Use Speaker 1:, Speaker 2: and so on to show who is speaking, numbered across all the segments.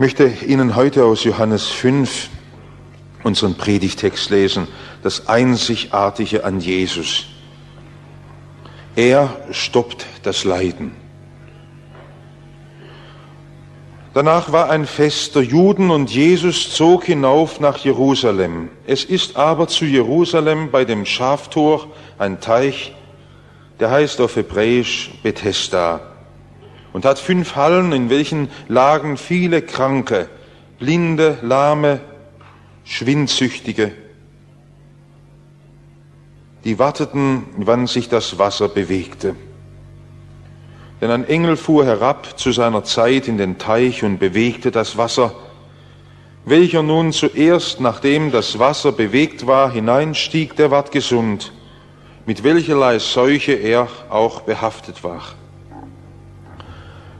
Speaker 1: möchte Ihnen heute aus Johannes 5 unseren Predigtext lesen, das Einzigartige an Jesus. Er stoppt das Leiden. Danach war ein Fest der Juden und Jesus zog hinauf nach Jerusalem. Es ist aber zu Jerusalem bei dem Schaftor ein Teich, der heißt auf Hebräisch Bethesda und hat fünf Hallen, in welchen lagen viele Kranke, Blinde, Lahme, Schwindsüchtige. Die warteten, wann sich das Wasser bewegte. Denn ein Engel fuhr herab zu seiner Zeit in den Teich und bewegte das Wasser, welcher nun zuerst, nachdem das Wasser bewegt war, hineinstieg, der ward gesund, mit welcherlei Seuche er auch behaftet war.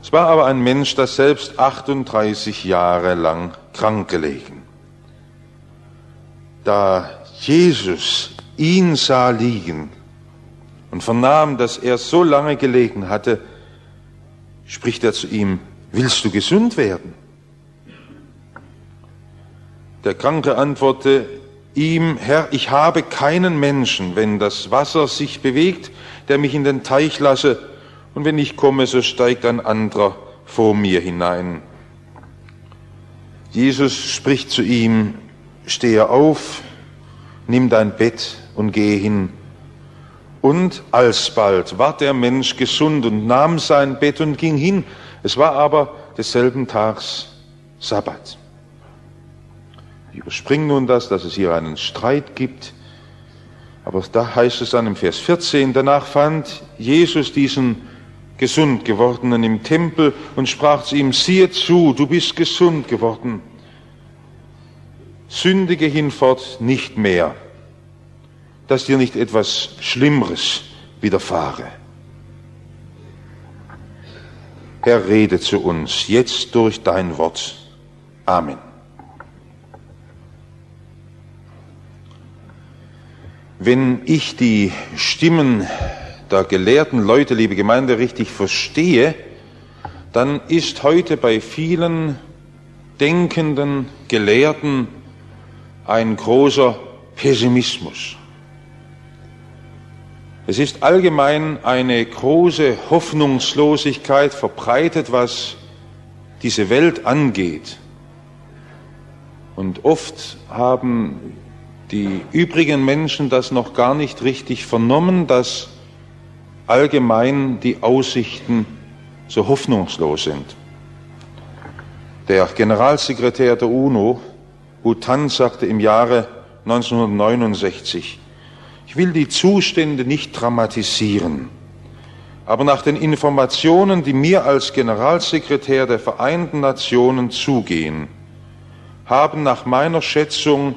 Speaker 1: Es war aber ein Mensch, das selbst 38 Jahre lang krank gelegen. Da Jesus ihn sah liegen und vernahm, dass er so lange gelegen hatte, spricht er zu ihm, willst du gesund werden? Der Kranke antwortete ihm, Herr, ich habe keinen Menschen, wenn das Wasser sich bewegt, der mich in den Teich lasse, und wenn ich komme, so steigt ein anderer vor mir hinein. Jesus spricht zu ihm, stehe auf, nimm dein Bett und gehe hin. Und alsbald war der Mensch gesund und nahm sein Bett und ging hin. Es war aber desselben Tags Sabbat. Ich überspringe nun das, dass es hier einen Streit gibt. Aber da heißt es dann im Vers 14, danach fand Jesus diesen gesund gewordenen im Tempel und sprach zu ihm, siehe zu, du bist gesund geworden. Sündige hinfort nicht mehr, dass dir nicht etwas Schlimmeres widerfahre. Herr, rede zu uns jetzt durch dein Wort. Amen. Wenn ich die Stimmen der gelehrten Leute, liebe Gemeinde, richtig verstehe, dann ist heute bei vielen denkenden Gelehrten ein großer Pessimismus. Es ist allgemein eine große Hoffnungslosigkeit verbreitet, was diese Welt angeht. Und oft haben die übrigen Menschen das noch gar nicht richtig vernommen, dass allgemein die Aussichten so hoffnungslos sind. Der Generalsekretär der UNO, Bhutan, sagte im Jahre 1969, ich will die Zustände nicht dramatisieren, aber nach den Informationen, die mir als Generalsekretär der Vereinten Nationen zugehen, haben nach meiner Schätzung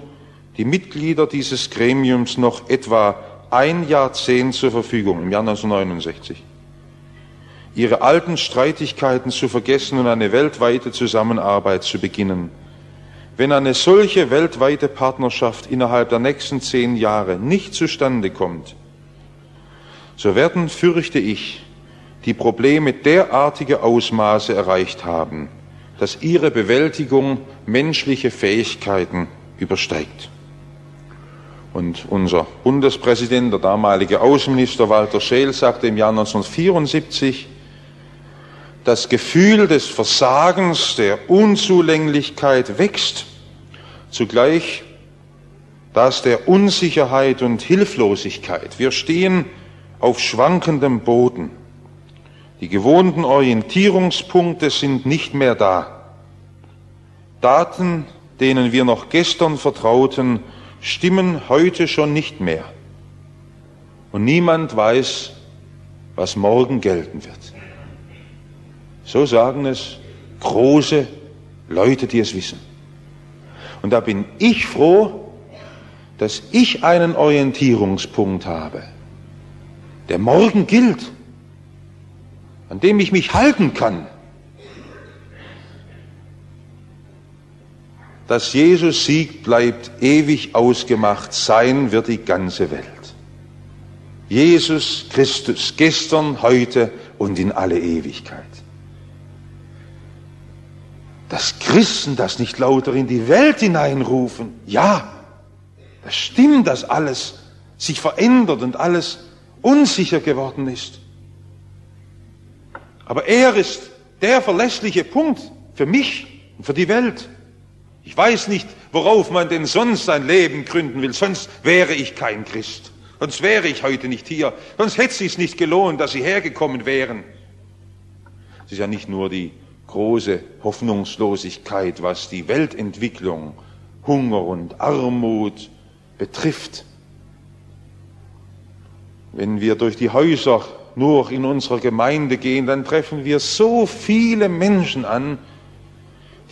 Speaker 1: die Mitglieder dieses Gremiums noch etwa ein Jahrzehnt zur Verfügung, im Jahr 1969, ihre alten Streitigkeiten zu vergessen und eine weltweite Zusammenarbeit zu beginnen. Wenn eine solche weltweite Partnerschaft innerhalb der nächsten zehn Jahre nicht zustande kommt, so werden, fürchte ich, die Probleme derartige Ausmaße erreicht haben, dass ihre Bewältigung menschliche Fähigkeiten übersteigt. Und unser Bundespräsident, der damalige Außenminister Walter Scheel, sagte im Jahr 1974, das Gefühl des Versagens, der Unzulänglichkeit wächst, zugleich das der Unsicherheit und Hilflosigkeit. Wir stehen auf schwankendem Boden. Die gewohnten Orientierungspunkte sind nicht mehr da. Daten, denen wir noch gestern vertrauten, stimmen heute schon nicht mehr. Und niemand weiß, was morgen gelten wird. So sagen es große Leute, die es wissen. Und da bin ich froh, dass ich einen Orientierungspunkt habe, der morgen gilt, an dem ich mich halten kann. Dass Jesus siegt, bleibt ewig ausgemacht. Sein wird die ganze Welt. Jesus Christus, gestern, heute und in alle Ewigkeit. dass Christen das nicht lauter in die Welt hineinrufen. Ja, das stimmt, dass alles sich verändert und alles unsicher geworden ist. Aber er ist der verlässliche Punkt für mich und für die Welt. Ich weiß nicht, worauf man denn sonst sein Leben gründen will, sonst wäre ich kein Christ. Sonst wäre ich heute nicht hier. Sonst hätte es sich nicht gelohnt, dass Sie hergekommen wären. Es ist ja nicht nur die große Hoffnungslosigkeit, was die Weltentwicklung, Hunger und Armut betrifft. Wenn wir durch die Häuser nur in unserer Gemeinde gehen, dann treffen wir so viele Menschen an,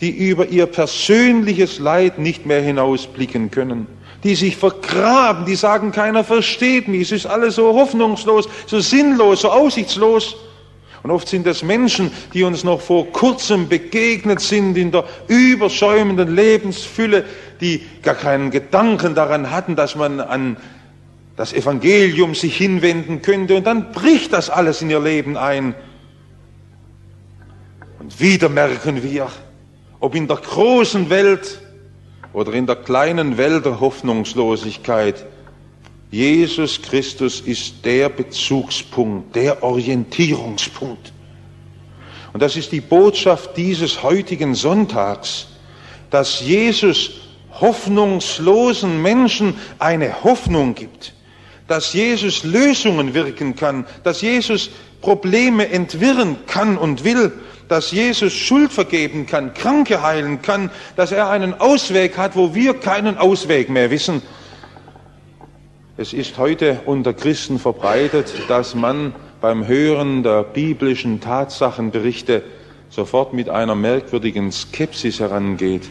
Speaker 1: die über ihr persönliches Leid nicht mehr hinausblicken können, die sich vergraben, die sagen, keiner versteht mich, es ist alles so hoffnungslos, so sinnlos, so aussichtslos. Und oft sind es Menschen, die uns noch vor kurzem begegnet sind in der überschäumenden Lebensfülle, die gar keinen Gedanken daran hatten, dass man an das Evangelium sich hinwenden könnte. Und dann bricht das alles in ihr Leben ein. Und wieder merken wir, ob in der großen Welt oder in der kleinen Welt der Hoffnungslosigkeit, Jesus Christus ist der Bezugspunkt, der Orientierungspunkt. Und das ist die Botschaft dieses heutigen Sonntags, dass Jesus hoffnungslosen Menschen eine Hoffnung gibt, dass Jesus Lösungen wirken kann, dass Jesus Probleme entwirren kann und will, dass Jesus Schuld vergeben kann, Kranke heilen kann, dass er einen Ausweg hat, wo wir keinen Ausweg mehr wissen, es ist heute unter Christen verbreitet, dass man beim Hören der biblischen Tatsachenberichte sofort mit einer merkwürdigen Skepsis herangeht.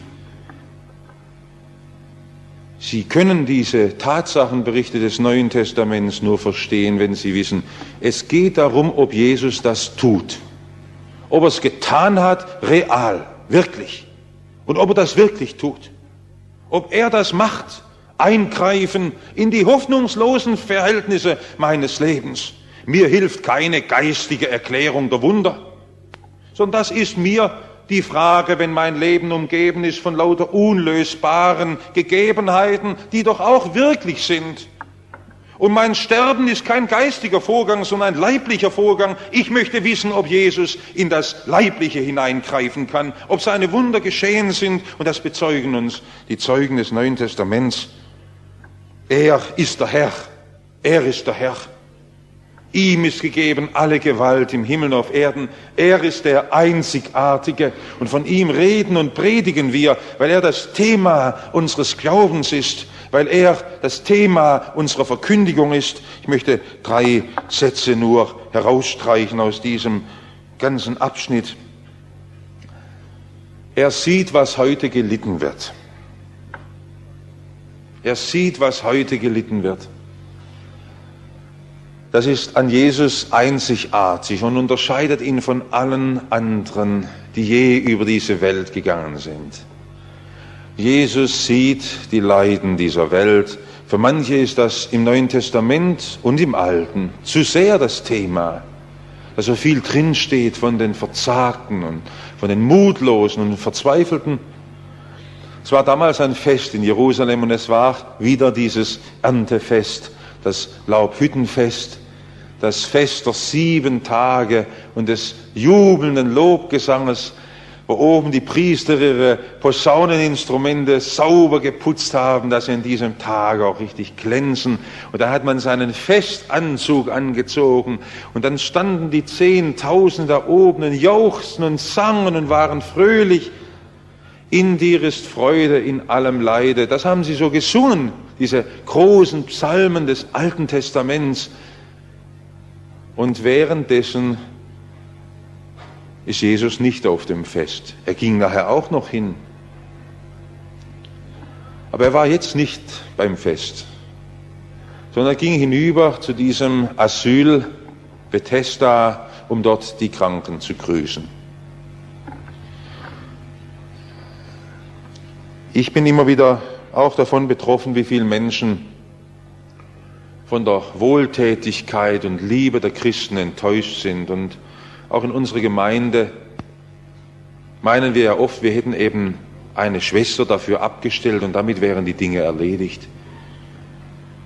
Speaker 1: Sie können diese Tatsachenberichte des Neuen Testaments nur verstehen, wenn Sie wissen, es geht darum, ob Jesus das tut. Ob er es getan hat, real, wirklich. Und ob er das wirklich tut. Ob er das macht eingreifen in die hoffnungslosen Verhältnisse meines Lebens. Mir hilft keine geistige Erklärung der Wunder, sondern das ist mir die Frage, wenn mein Leben umgeben ist von lauter unlösbaren Gegebenheiten, die doch auch wirklich sind. Und mein Sterben ist kein geistiger Vorgang, sondern ein leiblicher Vorgang. Ich möchte wissen, ob Jesus in das Leibliche hineingreifen kann, ob seine Wunder geschehen sind. Und das bezeugen uns die Zeugen des Neuen Testaments. Er ist der Herr. Er ist der Herr. Ihm ist gegeben alle Gewalt im Himmel und auf Erden. Er ist der Einzigartige und von ihm reden und predigen wir, weil er das Thema unseres Glaubens ist, weil er das Thema unserer Verkündigung ist. Ich möchte drei Sätze nur herausstreichen aus diesem ganzen Abschnitt. Er sieht, was heute gelitten wird. Er sieht, was heute gelitten wird. Das ist an Jesus einzigartig und unterscheidet ihn von allen anderen, die je über diese Welt gegangen sind. Jesus sieht die Leiden dieser Welt. Für manche ist das im Neuen Testament und im Alten zu sehr das Thema, dass so viel drinsteht von den Verzagten und von den Mutlosen und Verzweifelten. Es war damals ein Fest in Jerusalem und es war wieder dieses Erntefest, das Laubhüttenfest, das Fest der sieben Tage und des jubelnden Lobgesanges, wo oben die Priester ihre Posauneninstrumente sauber geputzt haben, dass sie in diesem Tag auch richtig glänzen. Und da hat man seinen Festanzug angezogen und dann standen die Zehntausende da oben und jauchzten und sangen und waren fröhlich in dir ist Freude in allem Leide. Das haben sie so gesungen, diese großen Psalmen des Alten Testaments. Und währenddessen ist Jesus nicht auf dem Fest. Er ging nachher auch noch hin. Aber er war jetzt nicht beim Fest, sondern er ging hinüber zu diesem Asyl Bethesda, um dort die Kranken zu grüßen. Ich bin immer wieder auch davon betroffen, wie viele Menschen von der Wohltätigkeit und Liebe der Christen enttäuscht sind. Und auch in unserer Gemeinde meinen wir ja oft, wir hätten eben eine Schwester dafür abgestellt und damit wären die Dinge erledigt.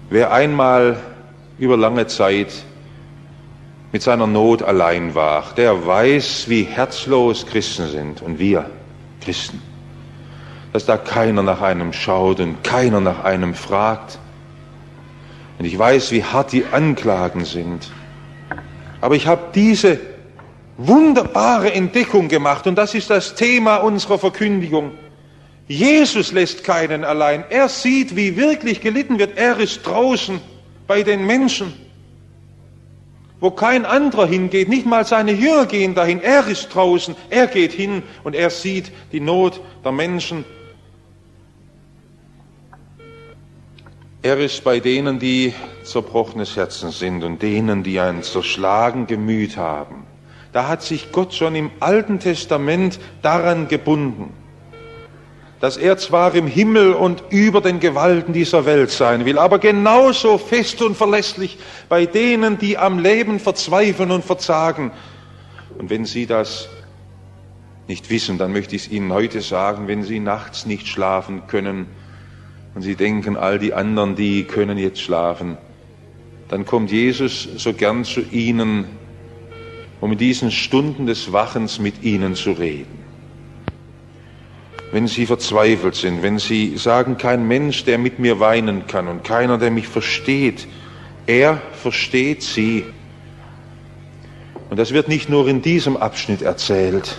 Speaker 1: Wer einmal über lange Zeit mit seiner Not allein war, der weiß, wie herzlos Christen sind und wir Christen. Dass da keiner nach einem schaut und keiner nach einem fragt. Und ich weiß, wie hart die Anklagen sind. Aber ich habe diese wunderbare Entdeckung gemacht und das ist das Thema unserer Verkündigung. Jesus lässt keinen allein. Er sieht, wie wirklich gelitten wird. Er ist draußen bei den Menschen, wo kein anderer hingeht. Nicht mal seine Jünger gehen dahin. Er ist draußen. Er geht hin und er sieht die Not der Menschen. Er ist bei denen, die zerbrochenes Herzen sind und denen, die ein zerschlagen Gemüt haben. Da hat sich Gott schon im Alten Testament daran gebunden dass er zwar im Himmel und über den Gewalten dieser Welt sein will, aber genauso fest und verlässlich bei denen, die am Leben verzweifeln und verzagen. Und wenn Sie das nicht wissen, dann möchte ich es Ihnen heute sagen, wenn Sie nachts nicht schlafen können und Sie denken, all die anderen, die können jetzt schlafen, dann kommt Jesus so gern zu Ihnen, um in diesen Stunden des Wachens mit Ihnen zu reden wenn sie verzweifelt sind, wenn sie sagen, kein Mensch, der mit mir weinen kann und keiner, der mich versteht. Er versteht sie. Und das wird nicht nur in diesem Abschnitt erzählt,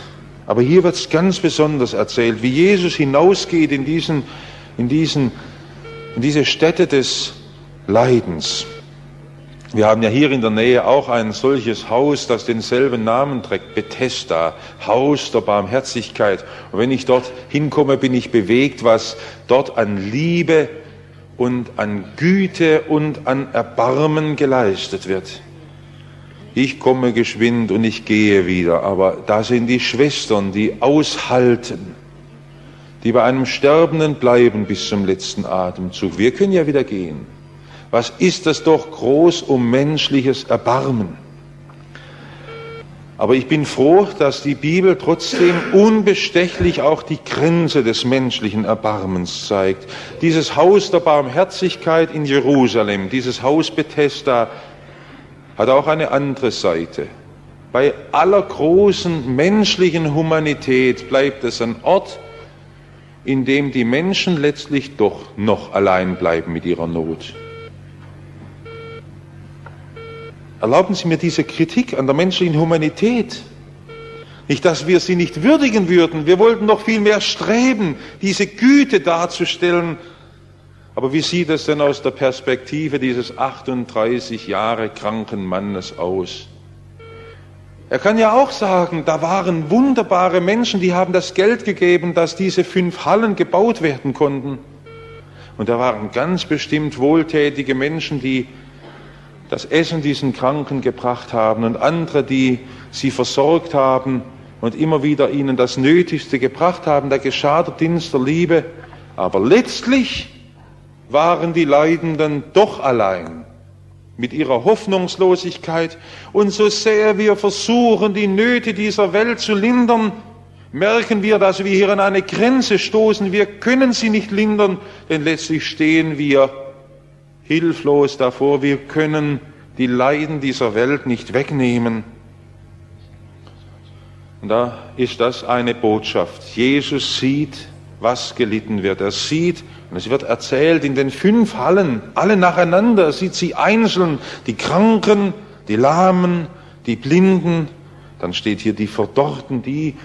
Speaker 1: aber hier wird es ganz besonders erzählt, wie Jesus hinausgeht in, diesen, in, diesen, in diese Stätte des Leidens. Wir haben ja hier in der Nähe auch ein solches Haus, das denselben Namen trägt, Bethesda, Haus der Barmherzigkeit. Und wenn ich dort hinkomme, bin ich bewegt, was dort an Liebe und an Güte und an Erbarmen geleistet wird. Ich komme geschwind und ich gehe wieder, aber da sind die Schwestern, die aushalten, die bei einem Sterbenden bleiben bis zum letzten Atemzug. Wir können ja wieder gehen. Was ist das doch groß um menschliches Erbarmen? Aber ich bin froh, dass die Bibel trotzdem unbestechlich auch die Grenze des menschlichen Erbarmens zeigt. Dieses Haus der Barmherzigkeit in Jerusalem, dieses Haus Bethesda, hat auch eine andere Seite. Bei aller großen menschlichen Humanität bleibt es ein Ort, in dem die Menschen letztlich doch noch allein bleiben mit ihrer Not. Erlauben Sie mir diese Kritik an der menschlichen Humanität. Nicht, dass wir sie nicht würdigen würden. Wir wollten noch viel mehr streben, diese Güte darzustellen. Aber wie sieht es denn aus der Perspektive dieses 38 Jahre kranken Mannes aus? Er kann ja auch sagen, da waren wunderbare Menschen, die haben das Geld gegeben, dass diese fünf Hallen gebaut werden konnten. Und da waren ganz bestimmt wohltätige Menschen, die das Essen diesen Kranken gebracht haben und andere, die sie versorgt haben und immer wieder ihnen das Nötigste gebracht haben. Da geschah der Dienst der Liebe. Aber letztlich waren die Leidenden doch allein mit ihrer Hoffnungslosigkeit. Und so sehr wir versuchen, die Nöte dieser Welt zu lindern, merken wir, dass wir hier an eine Grenze stoßen. Wir können sie nicht lindern, denn letztlich stehen wir hilflos davor. Wir können die Leiden dieser Welt nicht wegnehmen. Und da ist das eine Botschaft. Jesus sieht, was gelitten wird. Er sieht, und es wird erzählt in den fünf Hallen, alle nacheinander, er sieht sie einzeln, die Kranken, die Lahmen, die Blinden, dann steht hier die Verdorrten, die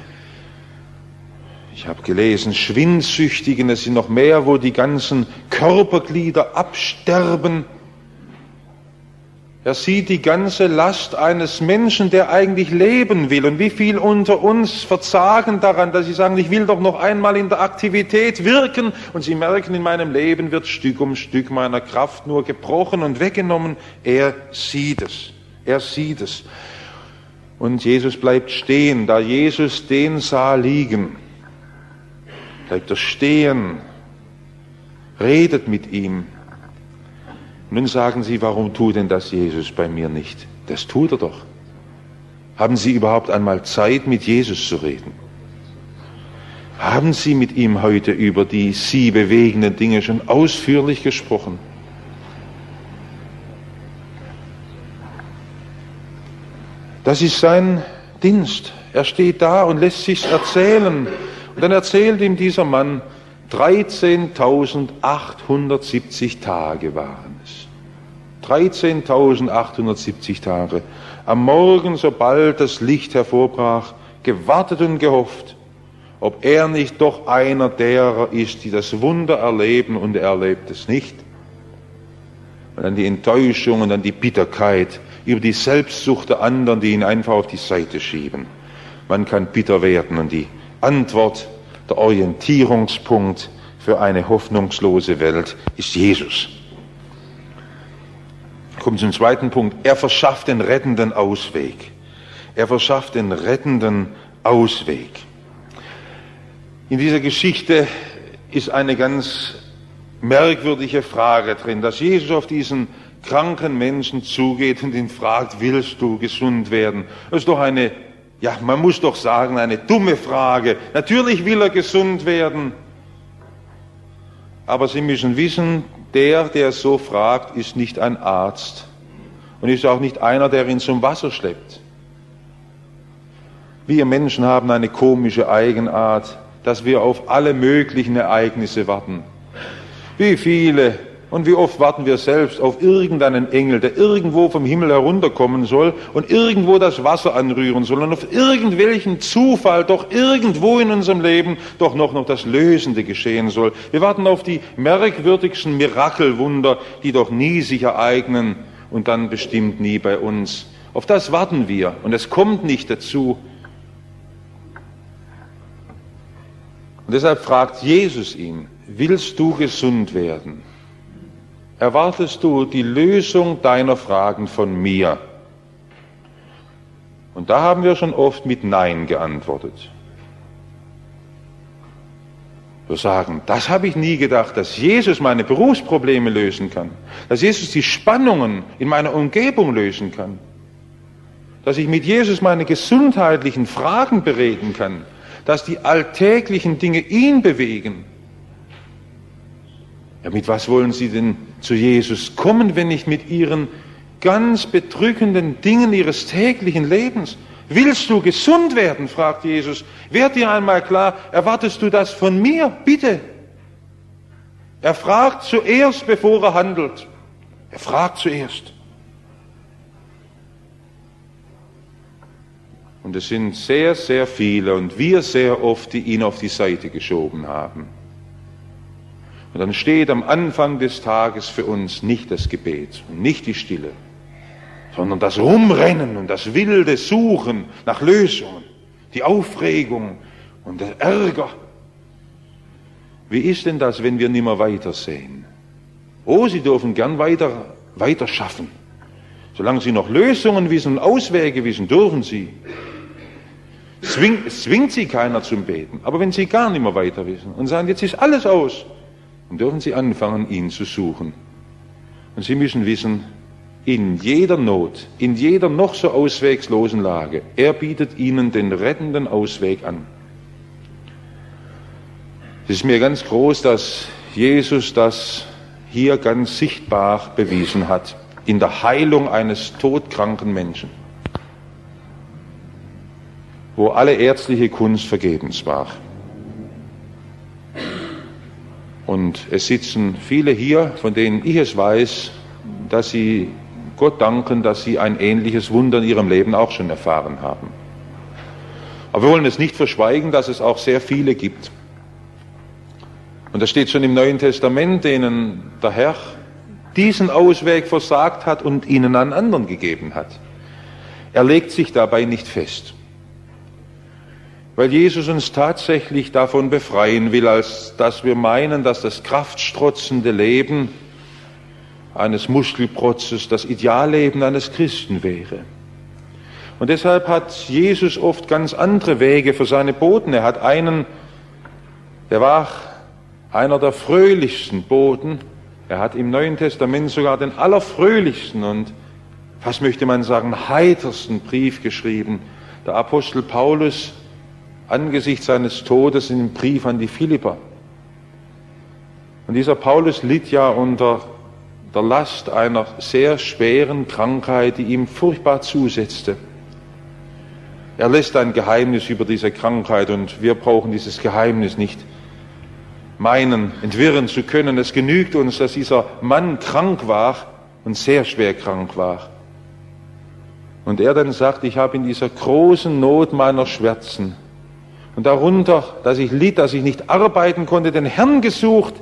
Speaker 1: ich habe gelesen, Schwindsüchtigen, es sind noch mehr, wo die ganzen Körperglieder absterben. Er sieht die ganze Last eines Menschen, der eigentlich leben will. Und wie viel unter uns verzagen daran, dass sie sagen, ich will doch noch einmal in der Aktivität wirken. Und sie merken, in meinem Leben wird Stück um Stück meiner Kraft nur gebrochen und weggenommen. Er sieht es. Er sieht es. Und Jesus bleibt stehen. Da Jesus den sah liegen, bleibt er stehen, redet mit ihm. Nun sagen Sie, warum tut denn das Jesus bei mir nicht? Das tut er doch. Haben Sie überhaupt einmal Zeit, mit Jesus zu reden? Haben Sie mit ihm heute über die Sie bewegenden Dinge schon ausführlich gesprochen? Das ist sein Dienst. Er steht da und lässt sich's erzählen. Und dann erzählt ihm dieser Mann, 13.870 Tage waren es. 13.870 Tage. Am Morgen, sobald das Licht hervorbrach, gewartet und gehofft, ob er nicht doch einer derer ist, die das Wunder erleben und er erlebt es nicht. Und dann die Enttäuschung und dann die Bitterkeit über die Selbstsucht der anderen, die ihn einfach auf die Seite schieben. Man kann bitter werden und die Antwort, der Orientierungspunkt für eine hoffnungslose Welt ist Jesus. Kommt zum zweiten Punkt. Er verschafft den rettenden Ausweg. Er verschafft den rettenden Ausweg. In dieser Geschichte ist eine ganz merkwürdige Frage drin, dass Jesus auf diesen kranken Menschen zugeht und ihn fragt, willst du gesund werden? Das ist doch eine, ja, man muss doch sagen, eine dumme Frage. Natürlich will er gesund werden. Aber Sie müssen wissen, der, der so fragt, ist nicht ein Arzt und ist auch nicht einer, der ihn zum Wasser schleppt. Wir Menschen haben eine komische Eigenart, dass wir auf alle möglichen Ereignisse warten. Wie viele und wie oft warten wir selbst auf irgendeinen Engel, der irgendwo vom Himmel herunterkommen soll und irgendwo das Wasser anrühren soll und auf irgendwelchen Zufall doch irgendwo in unserem Leben doch noch, noch das Lösende geschehen soll. Wir warten auf die merkwürdigsten Mirakelwunder, die doch nie sich ereignen und dann bestimmt nie bei uns. Auf das warten wir und es kommt nicht dazu. Und deshalb fragt Jesus ihn, willst du gesund werden? Erwartest du die Lösung deiner Fragen von mir? Und da haben wir schon oft mit Nein geantwortet. Wir sagen, das habe ich nie gedacht, dass Jesus meine Berufsprobleme lösen kann, dass Jesus die Spannungen in meiner Umgebung lösen kann, dass ich mit Jesus meine gesundheitlichen Fragen bereden kann, dass die alltäglichen Dinge ihn bewegen. Ja, mit was wollen Sie denn zu Jesus kommen, wenn nicht mit Ihren ganz bedrückenden Dingen Ihres täglichen Lebens? Willst du gesund werden? fragt Jesus. Werd dir einmal klar, erwartest du das von mir? Bitte. Er fragt zuerst, bevor er handelt. Er fragt zuerst. Und es sind sehr, sehr viele und wir sehr oft, die ihn auf die Seite geschoben haben. Und dann steht am Anfang des Tages für uns nicht das Gebet und nicht die Stille, sondern das Rumrennen und das wilde Suchen nach Lösungen, die Aufregung und der Ärger. Wie ist denn das, wenn wir nimmer weitersehen? Oh, Sie dürfen gern weiter, weiter schaffen. Solange Sie noch Lösungen wissen und Auswege wissen, dürfen Sie. Zwing, zwingt Sie keiner zum Beten. Aber wenn Sie gar nicht mehr weiter wissen und sagen, jetzt ist alles aus, dann dürfen Sie anfangen, ihn zu suchen. Und Sie müssen wissen, in jeder Not, in jeder noch so ausweglosen Lage, er bietet Ihnen den rettenden Ausweg an. Es ist mir ganz groß, dass Jesus das hier ganz sichtbar bewiesen hat, in der Heilung eines todkranken Menschen, wo alle ärztliche Kunst vergebens war. Und es sitzen viele hier, von denen ich es weiß, dass sie Gott danken, dass sie ein ähnliches Wunder in ihrem Leben auch schon erfahren haben. Aber wir wollen es nicht verschweigen, dass es auch sehr viele gibt. Und das steht schon im Neuen Testament, denen der Herr diesen Ausweg versagt hat und ihnen einen anderen gegeben hat. Er legt sich dabei nicht fest weil Jesus uns tatsächlich davon befreien will, als dass wir meinen, dass das kraftstrotzende Leben eines Muskelprotzes das Idealleben eines Christen wäre. Und deshalb hat Jesus oft ganz andere Wege für seine Boten. Er hat einen, der war einer der fröhlichsten Boten. Er hat im Neuen Testament sogar den allerfröhlichsten und fast möchte man sagen heitersten Brief geschrieben. Der Apostel Paulus angesichts seines Todes in dem Brief an die Philipper. Und dieser Paulus litt ja unter der Last einer sehr schweren Krankheit, die ihm furchtbar zusetzte. Er lässt ein Geheimnis über diese Krankheit und wir brauchen dieses Geheimnis nicht meinen, entwirren zu können. Es genügt uns, dass dieser Mann krank war und sehr schwer krank war. Und er dann sagt, ich habe in dieser großen Not meiner Schmerzen und darunter, dass ich litt, dass ich nicht arbeiten konnte, den Herrn gesucht.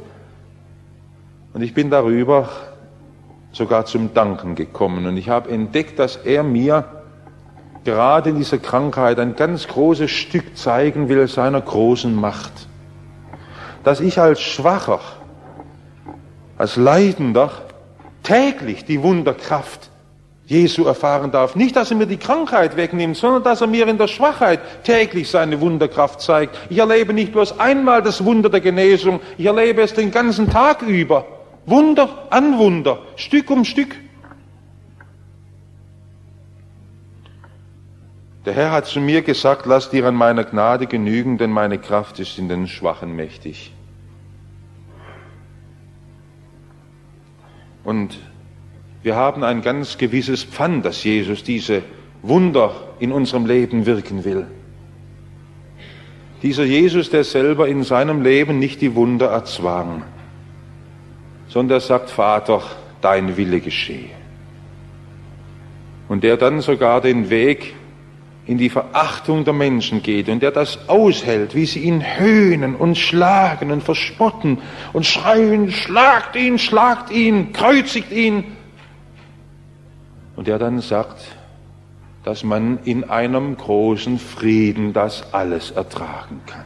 Speaker 1: Und ich bin darüber sogar zum Danken gekommen. Und ich habe entdeckt, dass er mir gerade in dieser Krankheit ein ganz großes Stück zeigen will seiner großen Macht. Dass ich als Schwacher, als Leidender täglich die Wunderkraft Jesu erfahren darf. Nicht, dass er mir die Krankheit wegnimmt, sondern dass er mir in der Schwachheit täglich seine Wunderkraft zeigt. Ich erlebe nicht bloß einmal das Wunder der Genesung, ich erlebe es den ganzen Tag über. Wunder an Wunder, Stück um Stück. Der Herr hat zu mir gesagt, lass dir an meiner Gnade genügen, denn meine Kraft ist in den Schwachen mächtig. Und wir haben ein ganz gewisses Pfand, dass Jesus diese Wunder in unserem Leben wirken will. Dieser Jesus, der selber in seinem Leben nicht die Wunder erzwang, sondern er sagt, Vater, dein Wille geschehe. Und der dann sogar den Weg in die Verachtung der Menschen geht und der das aushält, wie sie ihn höhnen und schlagen und verspotten und schreien, schlagt ihn, schlagt ihn, kreuzigt ihn. Und der dann sagt, dass man in einem großen Frieden das alles ertragen kann.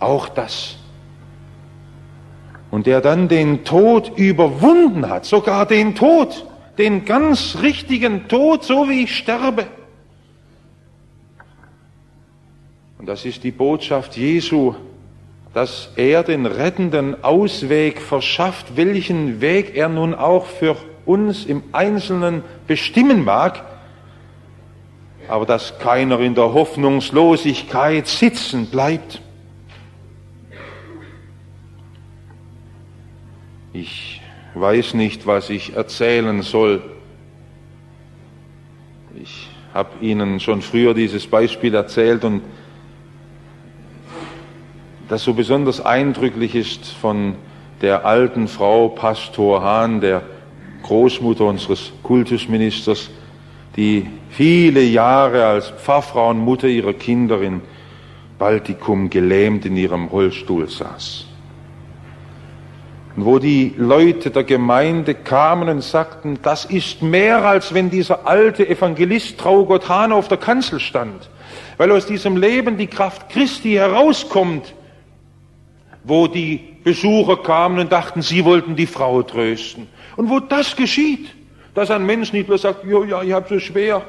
Speaker 1: Auch das. Und der dann den Tod überwunden hat, sogar den Tod, den ganz richtigen Tod, so wie ich sterbe. Und das ist die Botschaft Jesu, dass er den rettenden Ausweg verschafft, welchen Weg er nun auch für uns im Einzelnen bestimmen mag, aber dass keiner in der Hoffnungslosigkeit sitzen bleibt. Ich weiß nicht, was ich erzählen soll. Ich habe Ihnen schon früher dieses Beispiel erzählt und das so besonders eindrücklich ist von der alten Frau Pastor Hahn, der Großmutter unseres Kultusministers, die viele Jahre als Pfarrfrau und Mutter ihrer Kinder in Baltikum gelähmt in ihrem Rollstuhl saß. Und wo die Leute der Gemeinde kamen und sagten, das ist mehr als wenn dieser alte Evangelist Traugott Hahn auf der Kanzel stand, weil aus diesem Leben die Kraft Christi herauskommt, wo die Besucher kamen und dachten, sie wollten die Frau trösten. Und wo das geschieht, dass ein Mensch nicht nur sagt, ja, ja, ich habe so schwer,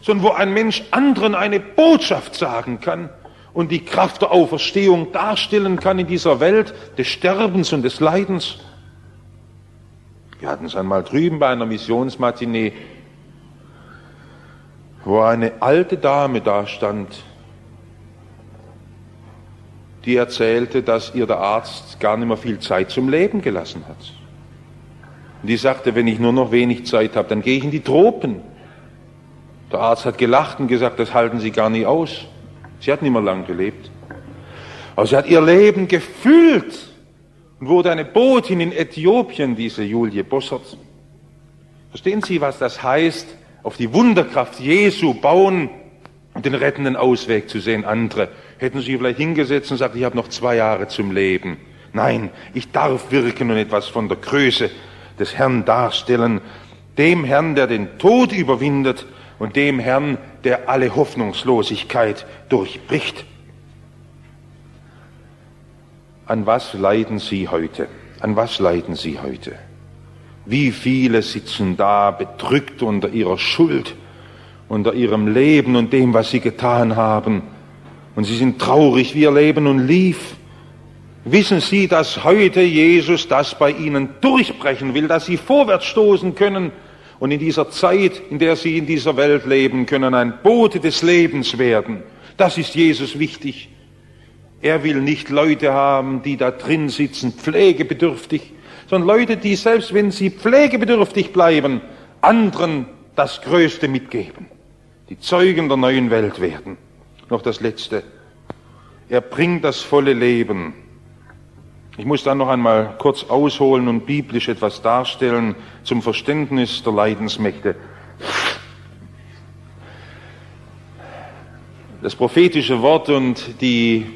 Speaker 1: sondern wo ein Mensch anderen eine Botschaft sagen kann und die Kraft der Auferstehung darstellen kann in dieser Welt des Sterbens und des Leidens. Wir hatten es einmal drüben bei einer Missionsmatinee, wo eine alte Dame da stand, die erzählte, dass ihr der Arzt gar nicht mehr viel Zeit zum Leben gelassen hat. Und die sagte, wenn ich nur noch wenig Zeit habe, dann gehe ich in die Tropen. Der Arzt hat gelacht und gesagt, das halten Sie gar nicht aus. Sie hat nicht mehr lang gelebt. Aber sie hat ihr Leben gefüllt und wurde eine Botin in Äthiopien, diese Julie Bossert. Verstehen Sie, was das heißt? Auf die Wunderkraft Jesu bauen und den rettenden Ausweg zu sehen. Andere hätten sich vielleicht hingesetzt und gesagt, ich habe noch zwei Jahre zum Leben. Nein, ich darf wirken und etwas von der Größe des Herrn darstellen. Dem Herrn, der den Tod überwindet und dem Herrn, der alle Hoffnungslosigkeit durchbricht. An was leiden Sie heute? An was leiden Sie heute? Wie viele sitzen da bedrückt unter ihrer Schuld, unter ihrem Leben und dem, was sie getan haben? Und sie sind traurig, wie ihr Leben nun lief. Wissen Sie, dass heute Jesus das bei Ihnen durchbrechen will, dass Sie vorwärts stoßen können und in dieser Zeit, in der Sie in dieser Welt leben können, ein Bote des Lebens werden. Das ist Jesus wichtig. Er will nicht Leute haben, die da drin sitzen, pflegebedürftig, sondern Leute, die selbst wenn sie pflegebedürftig bleiben, anderen das Größte mitgeben, die Zeugen der neuen Welt werden. Noch das Letzte. Er bringt das volle Leben. Ich muss dann noch einmal kurz ausholen und biblisch etwas darstellen zum Verständnis der Leidensmächte. Das prophetische Wort und die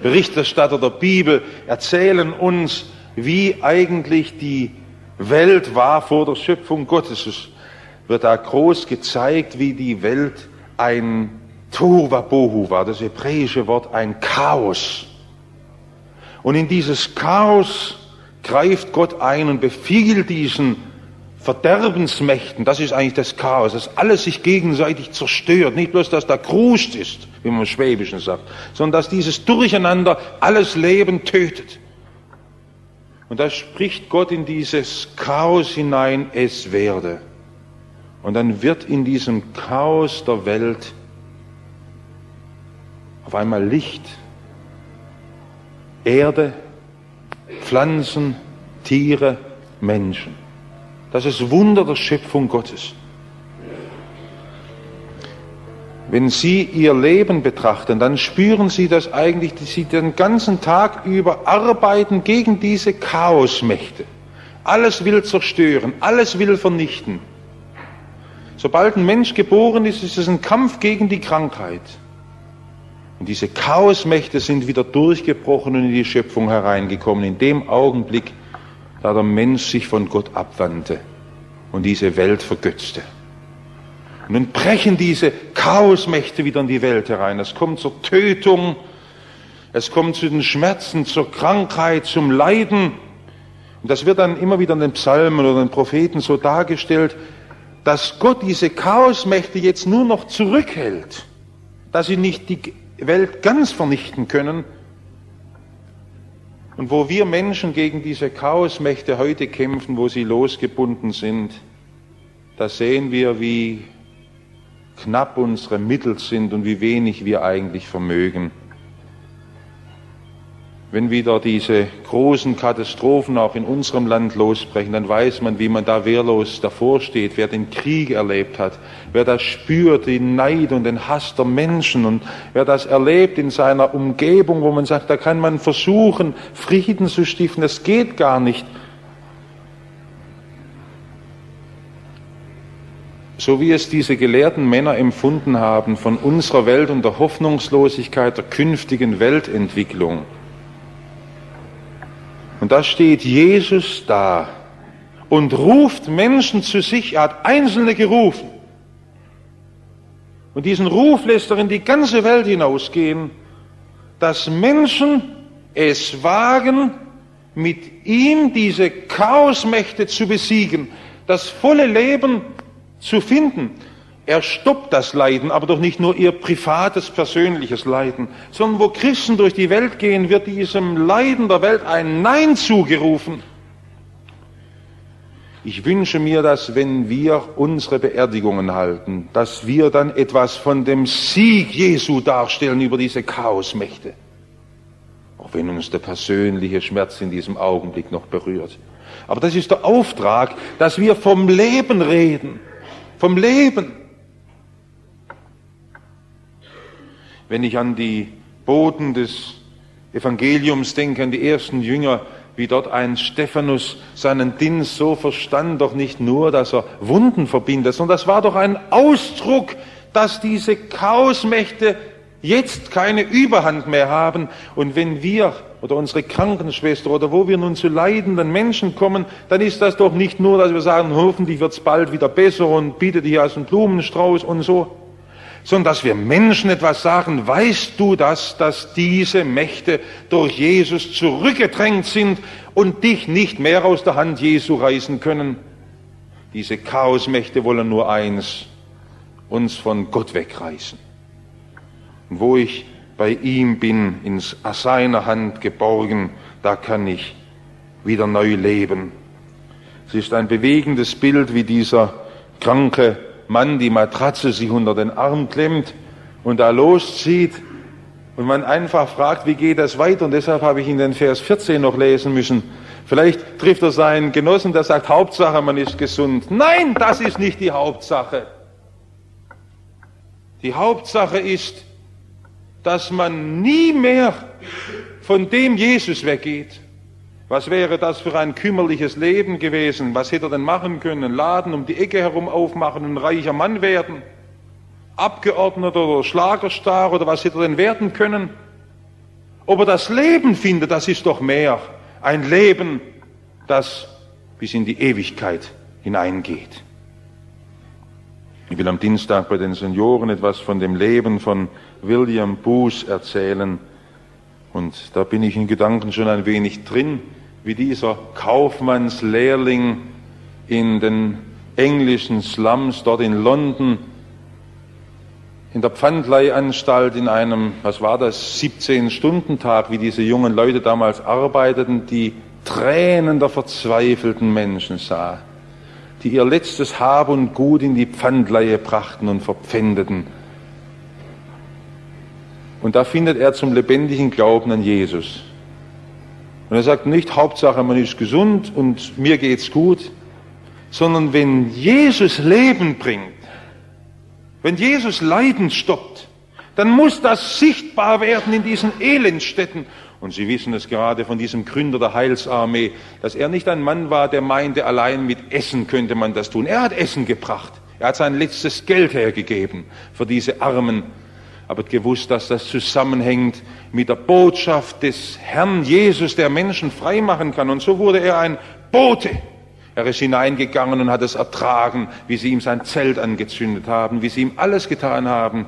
Speaker 1: Berichterstatter der Bibel erzählen uns, wie eigentlich die Welt war vor der Schöpfung Gottes. Es wird da groß gezeigt, wie die Welt ein Tohuwabohu war, das hebräische Wort ein Chaos. Und in dieses Chaos greift Gott ein und befiehlt diesen Verderbensmächten, das ist eigentlich das Chaos, dass alles sich gegenseitig zerstört. Nicht bloß, dass da Krust ist, wie man im Schwäbischen sagt, sondern dass dieses Durcheinander alles Leben tötet. Und da spricht Gott in dieses Chaos hinein, es werde. Und dann wird in diesem Chaos der Welt auf einmal Licht, Erde, Pflanzen, Tiere, Menschen. Das ist Wunder der Schöpfung Gottes. Wenn Sie Ihr Leben betrachten, dann spüren Sie, dass eigentlich Sie den ganzen Tag über arbeiten gegen diese Chaosmächte. Alles will zerstören, alles will vernichten. Sobald ein Mensch geboren ist, ist es ein Kampf gegen die Krankheit. Und diese Chaosmächte sind wieder durchgebrochen und in die Schöpfung hereingekommen, in dem Augenblick, da der Mensch sich von Gott abwandte und diese Welt vergötzte. Und nun brechen diese Chaosmächte wieder in die Welt herein. Es kommt zur Tötung, es kommt zu den Schmerzen, zur Krankheit, zum Leiden. Und das wird dann immer wieder in den Psalmen oder den Propheten so dargestellt, dass Gott diese Chaosmächte jetzt nur noch zurückhält, dass sie nicht die Welt ganz vernichten können. Und wo wir Menschen gegen diese Chaosmächte heute kämpfen, wo sie losgebunden sind, da sehen wir, wie knapp unsere Mittel sind und wie wenig wir eigentlich vermögen wenn wieder diese großen Katastrophen auch in unserem Land losbrechen, dann weiß man, wie man da wehrlos davor steht, wer den Krieg erlebt hat, wer das spürt, den Neid und den Hass der Menschen und wer das erlebt in seiner Umgebung, wo man sagt, da kann man versuchen, Frieden zu stiften, das geht gar nicht. so wie es diese gelehrten Männer empfunden haben von unserer Welt und der Hoffnungslosigkeit der künftigen Weltentwicklung, und da steht Jesus da und ruft Menschen zu sich. Er hat Einzelne gerufen. Und diesen Ruf lässt er in die ganze Welt hinausgehen, dass Menschen es wagen, mit ihm diese Chaosmächte zu besiegen, das volle Leben zu finden. Er stoppt das Leiden, aber doch nicht nur ihr privates, persönliches Leiden, sondern wo Christen durch die Welt gehen, wird diesem Leiden der Welt ein Nein zugerufen. Ich wünsche mir, dass wenn wir unsere Beerdigungen halten, dass wir dann etwas von dem Sieg Jesu darstellen über diese Chaosmächte. Auch wenn uns der persönliche Schmerz in diesem Augenblick noch berührt. Aber das ist der Auftrag, dass wir vom Leben reden. Vom Leben. Wenn ich an die Boten des Evangeliums denke, an die ersten Jünger, wie dort ein Stephanus seinen Dienst so verstand, doch nicht nur, dass er Wunden verbindet, sondern das war doch ein Ausdruck, dass diese Chaosmächte jetzt keine Überhand mehr haben. Und wenn wir oder unsere Krankenschwester oder wo wir nun zu leidenden Menschen kommen, dann ist das doch nicht nur, dass wir sagen, hoffentlich wird es bald wieder besser und bietet dir aus einem Blumenstrauß und so sondern dass wir Menschen etwas sagen, weißt du das, dass diese Mächte durch Jesus zurückgedrängt sind und dich nicht mehr aus der Hand Jesu reißen können? Diese Chaosmächte wollen nur eins, uns von Gott wegreißen. Und wo ich bei ihm bin, in seiner Hand geborgen, da kann ich wieder neu leben. Es ist ein bewegendes Bild, wie dieser kranke Mann die Matratze sich unter den Arm klemmt und da loszieht und man einfach fragt, wie geht das weiter? Und deshalb habe ich in den Vers 14 noch lesen müssen. Vielleicht trifft er seinen Genossen, der sagt, Hauptsache, man ist gesund. Nein, das ist nicht die Hauptsache. Die Hauptsache ist, dass man nie mehr von dem Jesus weggeht. Was wäre das für ein kümmerliches Leben gewesen? Was hätte er denn machen können? Laden um die Ecke herum aufmachen und ein reicher Mann werden? Abgeordneter oder Schlagerstar oder was hätte er denn werden können? Ob er das Leben findet, das ist doch mehr. Ein Leben, das bis in die Ewigkeit hineingeht. Ich will am Dienstag bei den Senioren etwas von dem Leben von William Booth erzählen. Und da bin ich in Gedanken schon ein wenig drin, wie dieser Kaufmannslehrling in den englischen Slums dort in London in der Pfandleihanstalt in einem, was war das, 17-Stunden-Tag, wie diese jungen Leute damals arbeiteten, die Tränen der verzweifelten Menschen sah, die ihr letztes Hab und Gut in die Pfandleihe brachten und verpfändeten. Und da findet er zum lebendigen Glauben an Jesus. Und er sagt nicht, Hauptsache man ist gesund und mir geht's gut, sondern wenn Jesus Leben bringt, wenn Jesus Leiden stoppt, dann muss das sichtbar werden in diesen Elendstädten. Und Sie wissen es gerade von diesem Gründer der Heilsarmee, dass er nicht ein Mann war, der meinte, allein mit Essen könnte man das tun. Er hat Essen gebracht. Er hat sein letztes Geld hergegeben für diese Armen. Aber gewusst, dass das zusammenhängt mit der Botschaft des Herrn Jesus, der Menschen frei machen kann. Und so wurde er ein Bote er ist hineingegangen und hat es ertragen, wie sie ihm sein Zelt angezündet haben, wie sie ihm alles getan haben.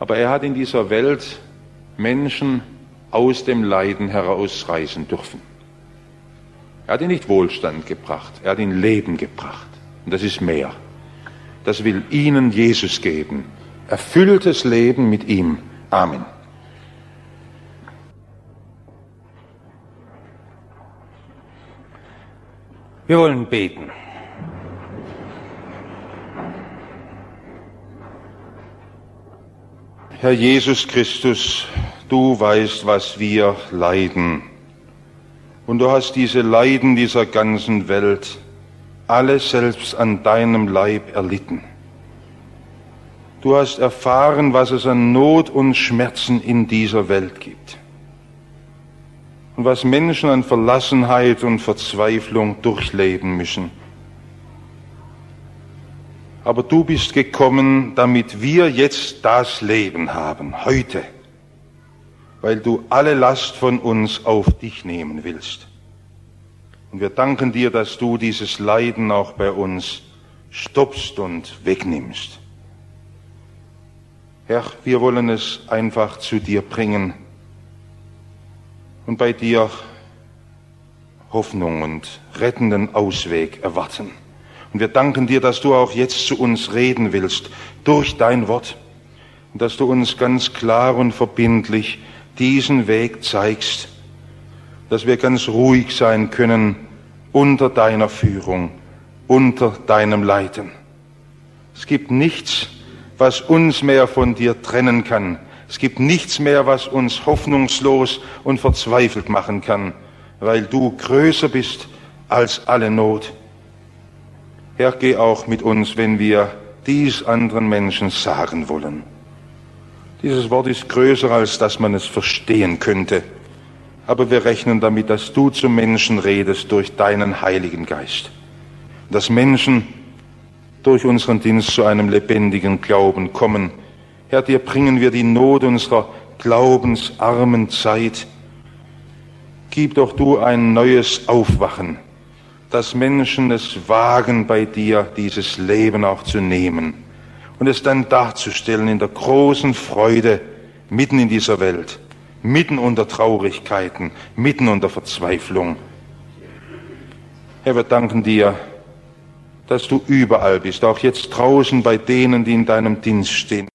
Speaker 1: Aber er hat in dieser Welt Menschen aus dem Leiden herausreißen dürfen. Er hat ihn nicht Wohlstand gebracht, er hat ihn Leben gebracht. Und das ist mehr. Das will ihnen Jesus geben. Erfülltes Leben mit ihm. Amen.
Speaker 2: Wir wollen beten.
Speaker 1: Herr Jesus Christus, du weißt, was wir leiden. Und du hast diese Leiden dieser ganzen Welt alle selbst an deinem Leib erlitten. Du hast erfahren, was es an Not und Schmerzen in dieser Welt gibt und was Menschen an Verlassenheit und Verzweiflung durchleben müssen. Aber du bist gekommen, damit wir jetzt das Leben haben, heute, weil du alle Last von uns auf dich nehmen willst. Und wir danken dir, dass du dieses Leiden auch bei uns stoppst und wegnimmst. Herr, wir wollen es einfach zu dir bringen und bei dir Hoffnung und rettenden Ausweg erwarten. Und wir danken dir, dass du auch jetzt zu uns reden willst durch dein Wort und dass du uns ganz klar und verbindlich diesen Weg zeigst, dass wir ganz ruhig sein können unter deiner Führung, unter deinem Leiten. Es gibt nichts, was uns mehr von dir trennen kann, es gibt nichts mehr, was uns hoffnungslos und verzweifelt machen kann, weil du größer bist als alle Not. Herr, geh auch mit uns, wenn wir dies anderen Menschen sagen wollen. Dieses Wort ist größer, als dass man es verstehen könnte. Aber wir rechnen damit, dass du zum Menschen redest durch deinen Heiligen Geist. Dass Menschen durch unseren Dienst zu einem lebendigen Glauben kommen, Herr, dir bringen wir die Not unserer glaubensarmen Zeit. Gib doch du ein neues Aufwachen, dass Menschen es wagen, bei dir dieses Leben auch zu nehmen und es dann darzustellen in der großen Freude mitten in dieser Welt, mitten unter Traurigkeiten, mitten unter Verzweiflung. Herr, wir danken dir, dass du überall bist, auch jetzt draußen bei denen, die in deinem Dienst stehen.